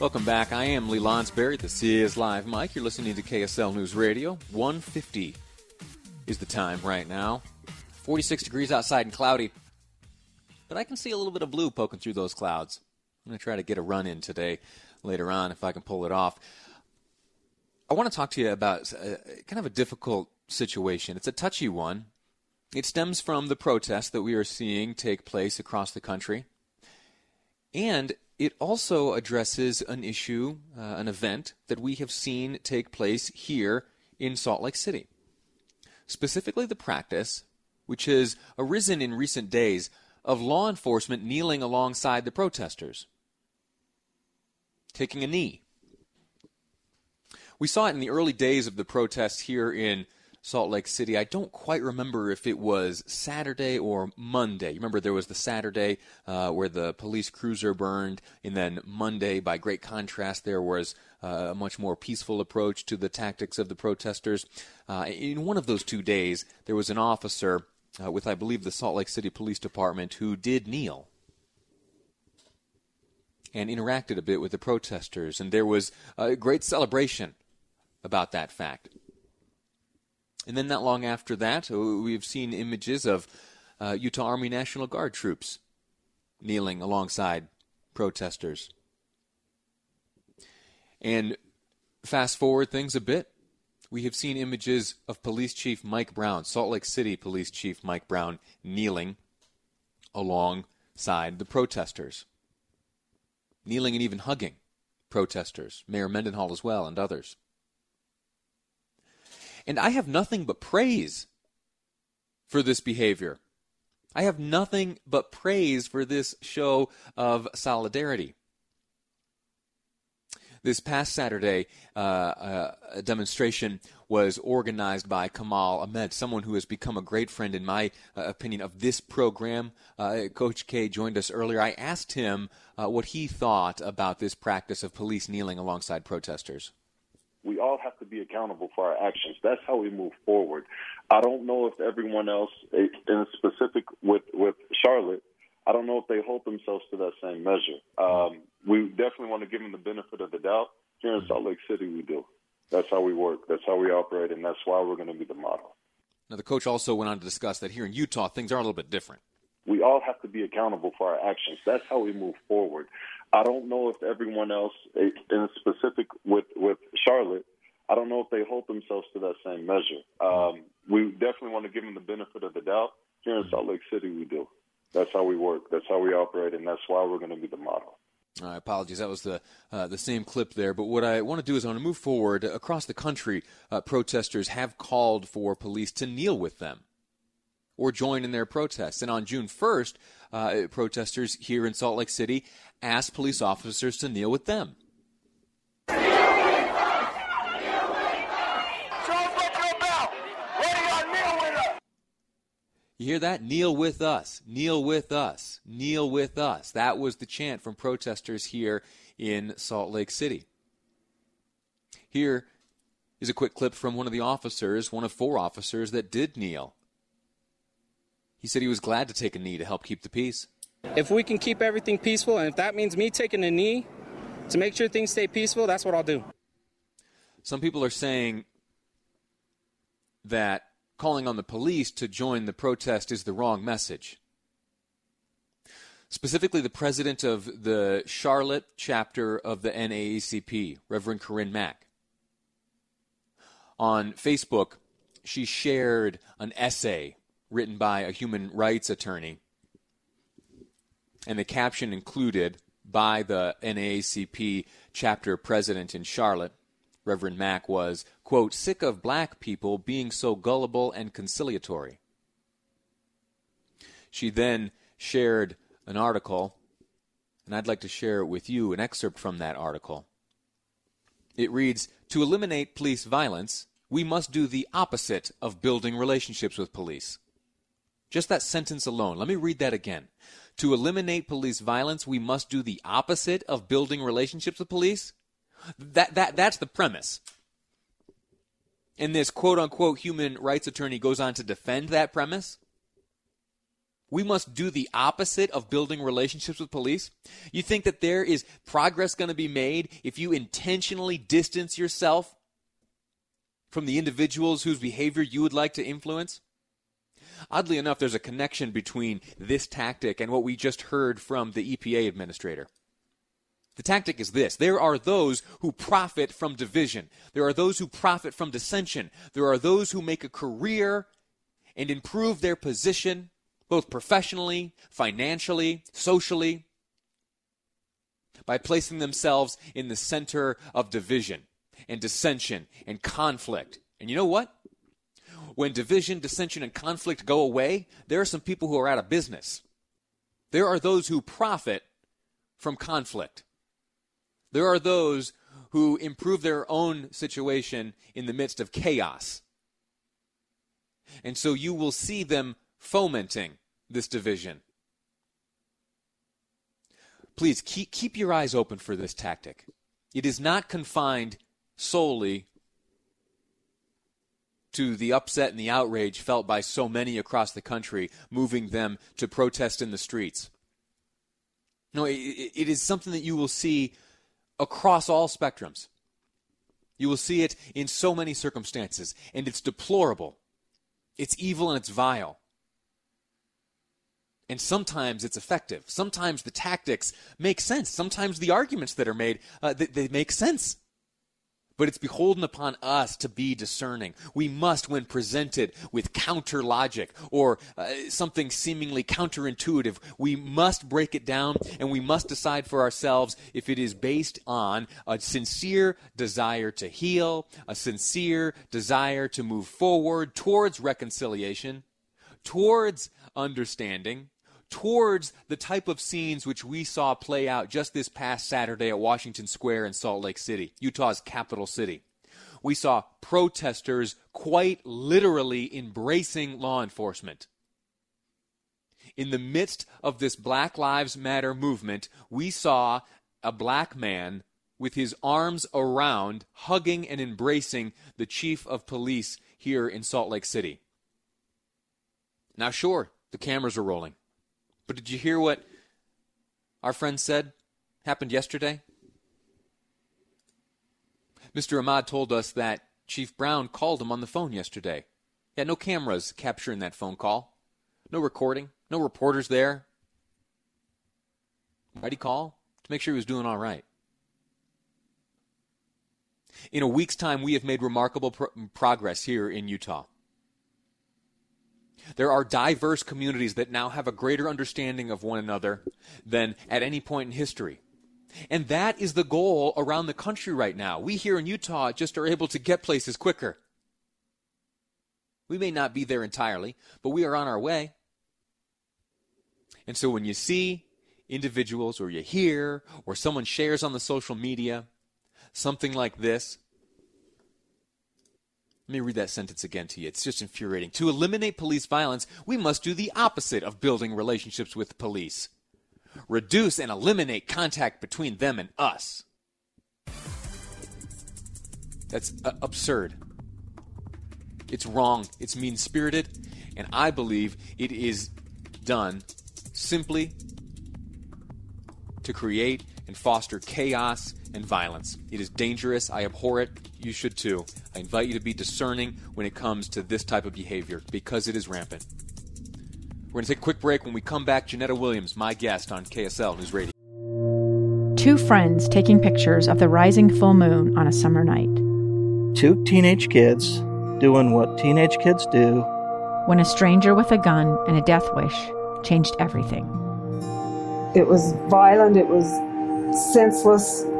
Welcome back. I am Lee Lonsberry. This is Live Mike. You're listening to KSL News Radio. 150 is the time right now. 46 degrees outside and cloudy. But I can see a little bit of blue poking through those clouds. I'm going to try to get a run in today later on if I can pull it off. I want to talk to you about uh, kind of a difficult situation. It's a touchy one. It stems from the protests that we are seeing take place across the country. And it also addresses an issue, uh, an event that we have seen take place here in Salt Lake City. Specifically, the practice, which has arisen in recent days, of law enforcement kneeling alongside the protesters, taking a knee. We saw it in the early days of the protests here in Salt Lake City. I don't quite remember if it was Saturday or Monday. You remember there was the Saturday uh, where the police cruiser burned, and then Monday, by great contrast, there was uh, a much more peaceful approach to the tactics of the protesters. Uh, in one of those two days, there was an officer uh, with, I believe, the Salt Lake City Police Department who did kneel and interacted a bit with the protesters, and there was a great celebration about that fact. And then not long after that, uh, we've seen images of uh, Utah Army National Guard troops kneeling alongside protesters. And fast forward things a bit, we have seen images of Police Chief Mike Brown, Salt Lake City Police Chief Mike Brown, kneeling alongside the protesters, kneeling and even hugging protesters, Mayor Mendenhall as well, and others. And I have nothing but praise for this behavior. I have nothing but praise for this show of solidarity. This past Saturday, uh, uh, a demonstration was organized by Kamal Ahmed, someone who has become a great friend, in my uh, opinion, of this program. Uh, Coach K joined us earlier. I asked him uh, what he thought about this practice of police kneeling alongside protesters we all have to be accountable for our actions. That's how we move forward. I don't know if everyone else, in specific with with Charlotte, I don't know if they hold themselves to that same measure. Um, we definitely want to give them the benefit of the doubt. Here in Salt Lake City, we do. That's how we work. That's how we operate, and that's why we're going to be the model. Now, the coach also went on to discuss that here in Utah, things are a little bit different. We all have to be accountable for our actions. That's how we move forward. I don't know if everyone else, in specific with with Charlotte, I don't know if they hold themselves to that same measure. Um, we definitely want to give them the benefit of the doubt. Here in Salt Lake City, we do. That's how we work. That's how we operate, and that's why we're going to be the model. Apologies. That was the uh, the same clip there. But what I want to do is I want to move forward across the country. Uh, protesters have called for police to kneel with them or join in their protests. And on June 1st, uh, protesters here in Salt Lake City asked police officers to kneel with them. You hear that? Kneel with us. Kneel with us. Kneel with us. That was the chant from protesters here in Salt Lake City. Here is a quick clip from one of the officers, one of four officers that did kneel. He said he was glad to take a knee to help keep the peace. If we can keep everything peaceful, and if that means me taking a knee to make sure things stay peaceful, that's what I'll do. Some people are saying that calling on the police to join the protest is the wrong message. specifically the president of the Charlotte chapter of the NAACP, Reverend Corine Mack. On Facebook, she shared an essay written by a human rights attorney, and the caption included by the NAACP chapter president in Charlotte, Reverend Mack, was, quote, sick of black people being so gullible and conciliatory. She then shared an article, and I'd like to share with you an excerpt from that article. It reads To eliminate police violence, we must do the opposite of building relationships with police. Just that sentence alone. Let me read that again. To eliminate police violence, we must do the opposite of building relationships with police. That, that, that's the premise. And this quote unquote human rights attorney goes on to defend that premise. We must do the opposite of building relationships with police. You think that there is progress going to be made if you intentionally distance yourself from the individuals whose behavior you would like to influence? Oddly enough, there's a connection between this tactic and what we just heard from the EPA administrator. The tactic is this there are those who profit from division, there are those who profit from dissension, there are those who make a career and improve their position both professionally, financially, socially, by placing themselves in the center of division and dissension and conflict. And you know what? When division, dissension, and conflict go away, there are some people who are out of business. There are those who profit from conflict. There are those who improve their own situation in the midst of chaos. And so you will see them fomenting this division. Please keep, keep your eyes open for this tactic. It is not confined solely to the upset and the outrage felt by so many across the country, moving them to protest in the streets. No, it, it is something that you will see across all spectrums. You will see it in so many circumstances, and it's deplorable. It's evil and it's vile. And sometimes it's effective. Sometimes the tactics make sense. Sometimes the arguments that are made, uh, they, they make sense. But it's beholden upon us to be discerning. We must, when presented with counter logic or uh, something seemingly counterintuitive, we must break it down and we must decide for ourselves if it is based on a sincere desire to heal, a sincere desire to move forward towards reconciliation, towards understanding, towards the type of scenes which we saw play out just this past Saturday at Washington Square in Salt Lake City, Utah's capital city. We saw protesters quite literally embracing law enforcement. In the midst of this Black Lives Matter movement, we saw a black man with his arms around, hugging and embracing the chief of police here in Salt Lake City. Now, sure, the cameras are rolling. But did you hear what our friend said happened yesterday? Mr. Ahmad told us that Chief Brown called him on the phone yesterday. He had no cameras capturing that phone call, no recording, no reporters there. Why'd he call? To make sure he was doing all right. In a week's time, we have made remarkable pro- progress here in Utah. There are diverse communities that now have a greater understanding of one another than at any point in history. And that is the goal around the country right now. We here in Utah just are able to get places quicker. We may not be there entirely, but we are on our way. And so when you see individuals or you hear or someone shares on the social media something like this, let me read that sentence again to you. It's just infuriating. To eliminate police violence, we must do the opposite of building relationships with police reduce and eliminate contact between them and us. That's uh, absurd. It's wrong. It's mean spirited. And I believe it is done simply to create and foster chaos and violence. It is dangerous. I abhor it. You should too. I invite you to be discerning when it comes to this type of behavior because it is rampant. We're going to take a quick break. When we come back, Jeanetta Williams, my guest on KSL News Radio. Two friends taking pictures of the rising full moon on a summer night. Two teenage kids doing what teenage kids do. When a stranger with a gun and a death wish changed everything. It was violent, it was senseless,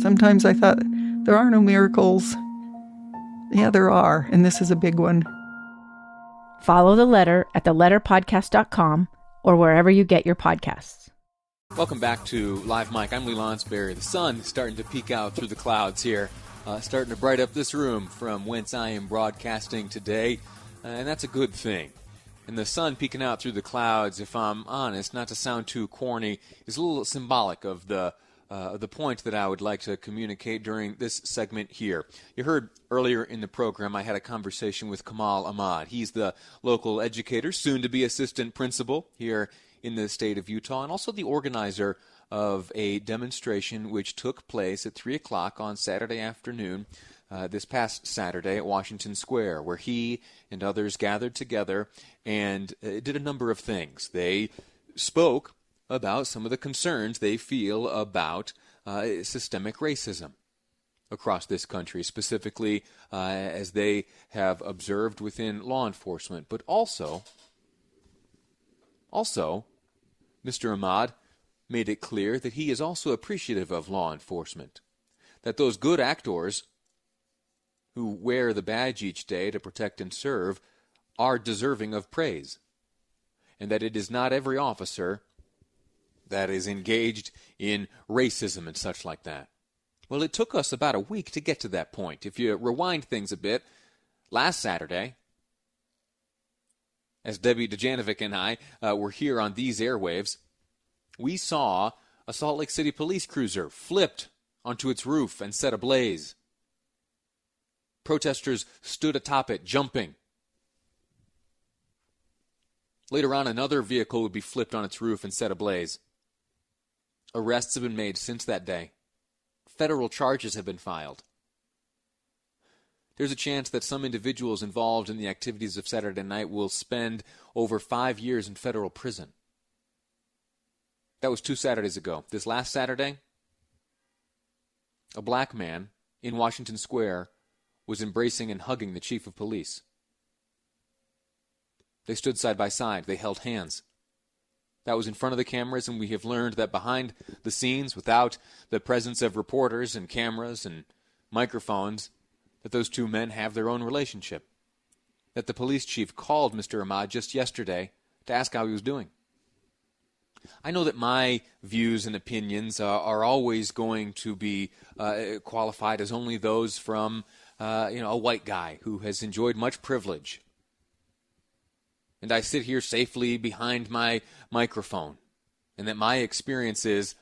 Sometimes I thought there are no miracles. Yeah, there are, and this is a big one. Follow the letter at theletterpodcast.com or wherever you get your podcasts. Welcome back to Live Mike. I'm Lee Lonsberry. The sun is starting to peek out through the clouds here, uh, starting to bright up this room from whence I am broadcasting today, uh, and that's a good thing. And the sun peeking out through the clouds, if I'm honest, not to sound too corny, is a little symbolic of the uh, the point that I would like to communicate during this segment here. You heard earlier in the program I had a conversation with Kamal Ahmad. He's the local educator, soon to be assistant principal here in the state of Utah, and also the organizer of a demonstration which took place at 3 o'clock on Saturday afternoon. Uh, this past Saturday at Washington Square, where he and others gathered together and uh, did a number of things. They spoke about some of the concerns they feel about uh, systemic racism across this country, specifically uh, as they have observed within law enforcement, but also, also, Mr. Ahmad made it clear that he is also appreciative of law enforcement, that those good actors who wear the badge each day to protect and serve are deserving of praise, and that it is not every officer that is engaged in racism and such like that. Well, it took us about a week to get to that point. If you rewind things a bit, last Saturday, as Debbie Dujanovic and I uh, were here on these airwaves, we saw a Salt Lake City police cruiser flipped onto its roof and set ablaze. Protesters stood atop it, jumping. Later on, another vehicle would be flipped on its roof and set ablaze. Arrests have been made since that day. Federal charges have been filed. There's a chance that some individuals involved in the activities of Saturday night will spend over five years in federal prison. That was two Saturdays ago. This last Saturday, a black man in Washington Square was embracing and hugging the chief of police. They stood side by side, they held hands that was in front of the cameras, and we have learned that behind the scenes, without the presence of reporters and cameras and microphones, that those two men have their own relationship. That the police chief called Mr. Ahmad just yesterday to ask how he was doing. I know that my views and opinions uh, are always going to be uh, qualified as only those from uh, you know a white guy who has enjoyed much privilege and I sit here safely behind my microphone, and that my experiences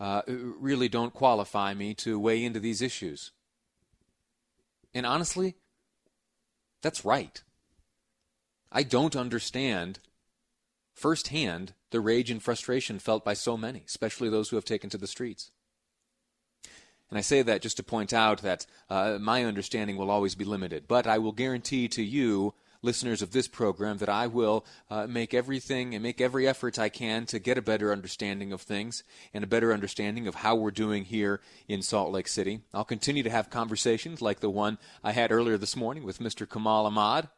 uh, really don't qualify me to weigh into these issues. And honestly, that's right. I don't understand firsthand the rage and frustration felt by so many, especially those who have taken to the streets. And I say that just to point out that uh, my understanding will always be limited. But I will guarantee to you listeners of this program that I will uh, make everything and make every effort I can to get a better understanding of things and a better understanding of how we're doing here in Salt Lake City. I'll continue to have conversations like the one I had earlier this morning with Mr. Kamal Ahmad.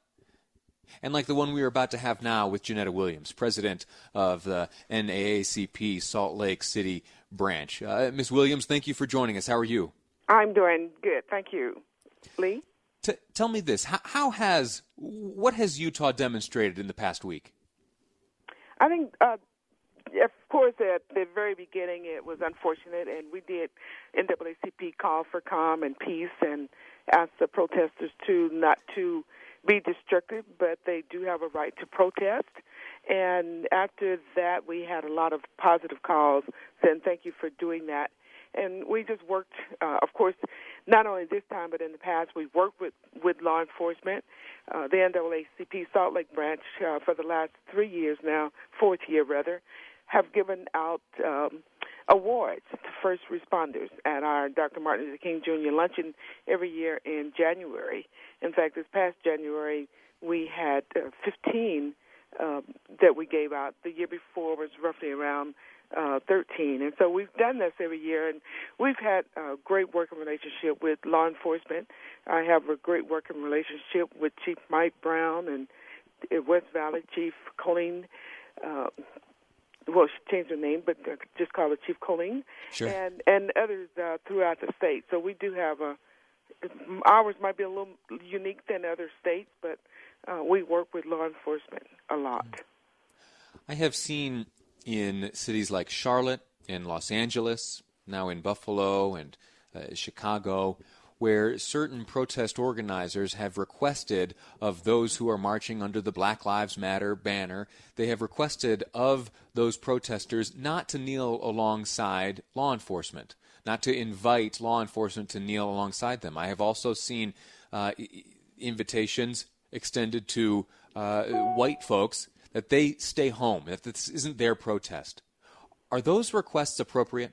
And like the one we are about to have now with Jeanetta Williams, president of the NAACP Salt Lake City branch. Uh, Ms. Williams, thank you for joining us. How are you? I'm doing good. Thank you. Lee? T- tell me this: how, how, has what has Utah demonstrated in the past week? I think, uh, of course, at the very beginning, it was unfortunate, and we did NAACP call for calm and peace and asked the protesters to not to be destructive, but they do have a right to protest. And after that, we had a lot of positive calls saying thank you for doing that. And we just worked, uh, of course, not only this time but in the past. We've worked with with law enforcement, uh, the NAACP Salt Lake branch uh, for the last three years now, fourth year rather, have given out um, awards to first responders at our Dr. Martin Luther King Jr. luncheon every year in January. In fact, this past January we had uh, 15 um, that we gave out. The year before was roughly around uh, 13. And so we've done this every year, and we've had a great working relationship with law enforcement. I have a great working relationship with Chief Mike Brown and West Valley Chief Colleen. Uh, well, she changed her name, but uh, just call her Chief Colleen, sure. and and others uh, throughout the state. So we do have a ours might be a little unique than other states, but uh, we work with law enforcement a lot. I have seen in cities like Charlotte and Los Angeles, now in Buffalo and uh, Chicago, where certain protest organizers have requested of those who are marching under the Black Lives Matter banner, they have requested of those protesters not to kneel alongside law enforcement, not to invite law enforcement to kneel alongside them. I have also seen uh, invitations extended to uh, white folks that they stay home, that this isn't their protest. Are those requests appropriate?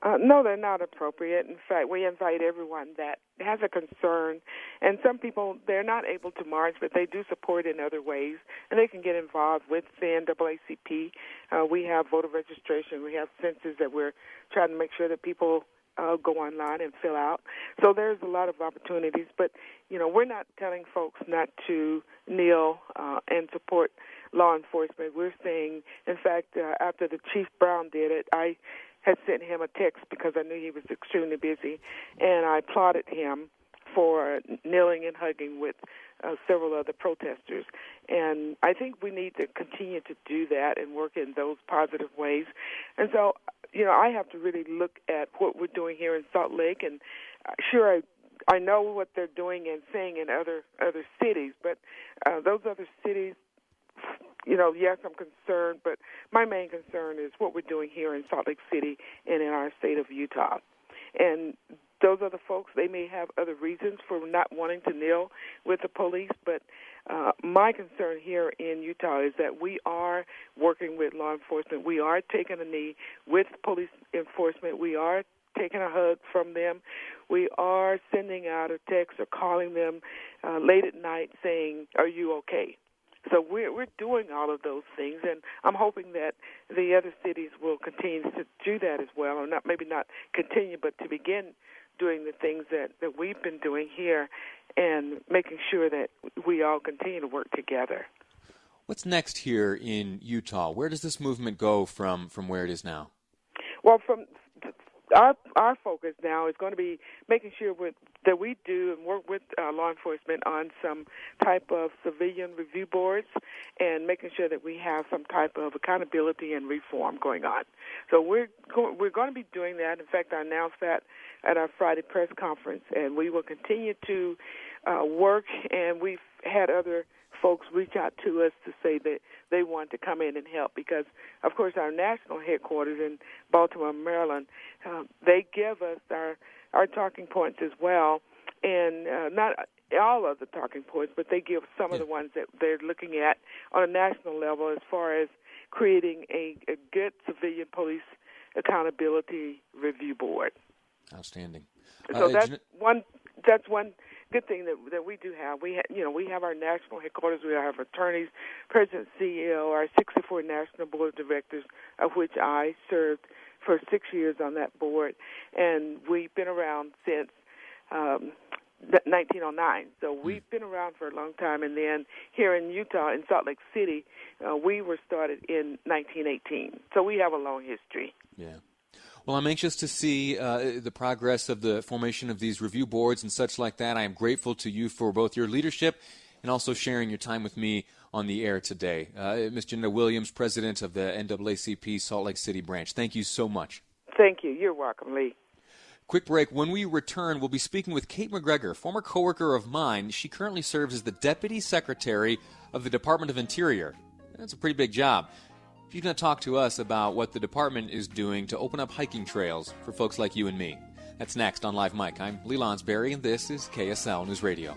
Uh, no, they're not appropriate. In fact, we invite everyone that has a concern, and some people they're not able to march, but they do support in other ways, and they can get involved with the NAACP. Uh, we have voter registration, we have census that we're trying to make sure that people uh, go online and fill out. So there's a lot of opportunities, but you know we're not telling folks not to kneel uh, and support law enforcement. We're saying, in fact, uh, after the Chief Brown did it, I had sent him a text because I knew he was extremely busy, and I applauded him for kneeling and hugging with uh, several other protesters. And I think we need to continue to do that and work in those positive ways. And so, you know, I have to really look at what we're doing here in Salt Lake. And uh, sure, I I know what they're doing and saying in other other cities, but uh, those other cities you know, yes, I'm concerned, but my main concern is what we're doing here in Salt Lake City and in our state of Utah. And those other folks, they may have other reasons for not wanting to kneel with the police, but uh, my concern here in Utah is that we are working with law enforcement. We are taking a knee with police enforcement. We are taking a hug from them. We are sending out a text or calling them uh, late at night saying, Are you okay? So we're we're doing all of those things, and I'm hoping that the other cities will continue to do that as well, or not maybe not continue, but to begin doing the things that that we've been doing here, and making sure that we all continue to work together. What's next here in Utah? Where does this movement go from from where it is now? Well, from our our focus now is going to be making sure with, that we do and work with uh, law enforcement on some type of civilian review boards and making sure that we have some type of accountability and reform going on. So we're we're going to be doing that. In fact, I announced that at our Friday press conference, and we will continue to uh, work. And we've had other folks reach out to us to say that they want to come in and help because, of course, our national headquarters in Baltimore, Maryland, uh, they give us our our talking points as well, and uh, not all of the talking points, but they give some yeah. of the ones that they're looking at on a national level as far as creating a, a good civilian police accountability review board. Outstanding. So uh, that's one. That's one good thing that that we do have. We ha- you know we have our national headquarters. We have attorneys, president, CEO, our 64 national board of directors, of which I served for six years on that board, and we've been around since. Um, 1909. So hmm. we've been around for a long time. And then here in Utah, in Salt Lake City, uh, we were started in 1918. So we have a long history. Yeah. Well, I'm anxious to see uh, the progress of the formation of these review boards and such like that. I am grateful to you for both your leadership and also sharing your time with me on the air today. Uh, Ms. Jeanetta Williams, president of the NAACP Salt Lake City branch, thank you so much. Thank you. You're welcome, Lee. Quick break. When we return, we'll be speaking with Kate MacGregor, former coworker of mine. She currently serves as the Deputy Secretary of the Department of Interior. That's a pretty big job. She's going to talk to us about what the department is doing to open up hiking trails for folks like you and me. That's next on Live Mike. I'm Lee Lonsberry, and this is KSL News Radio.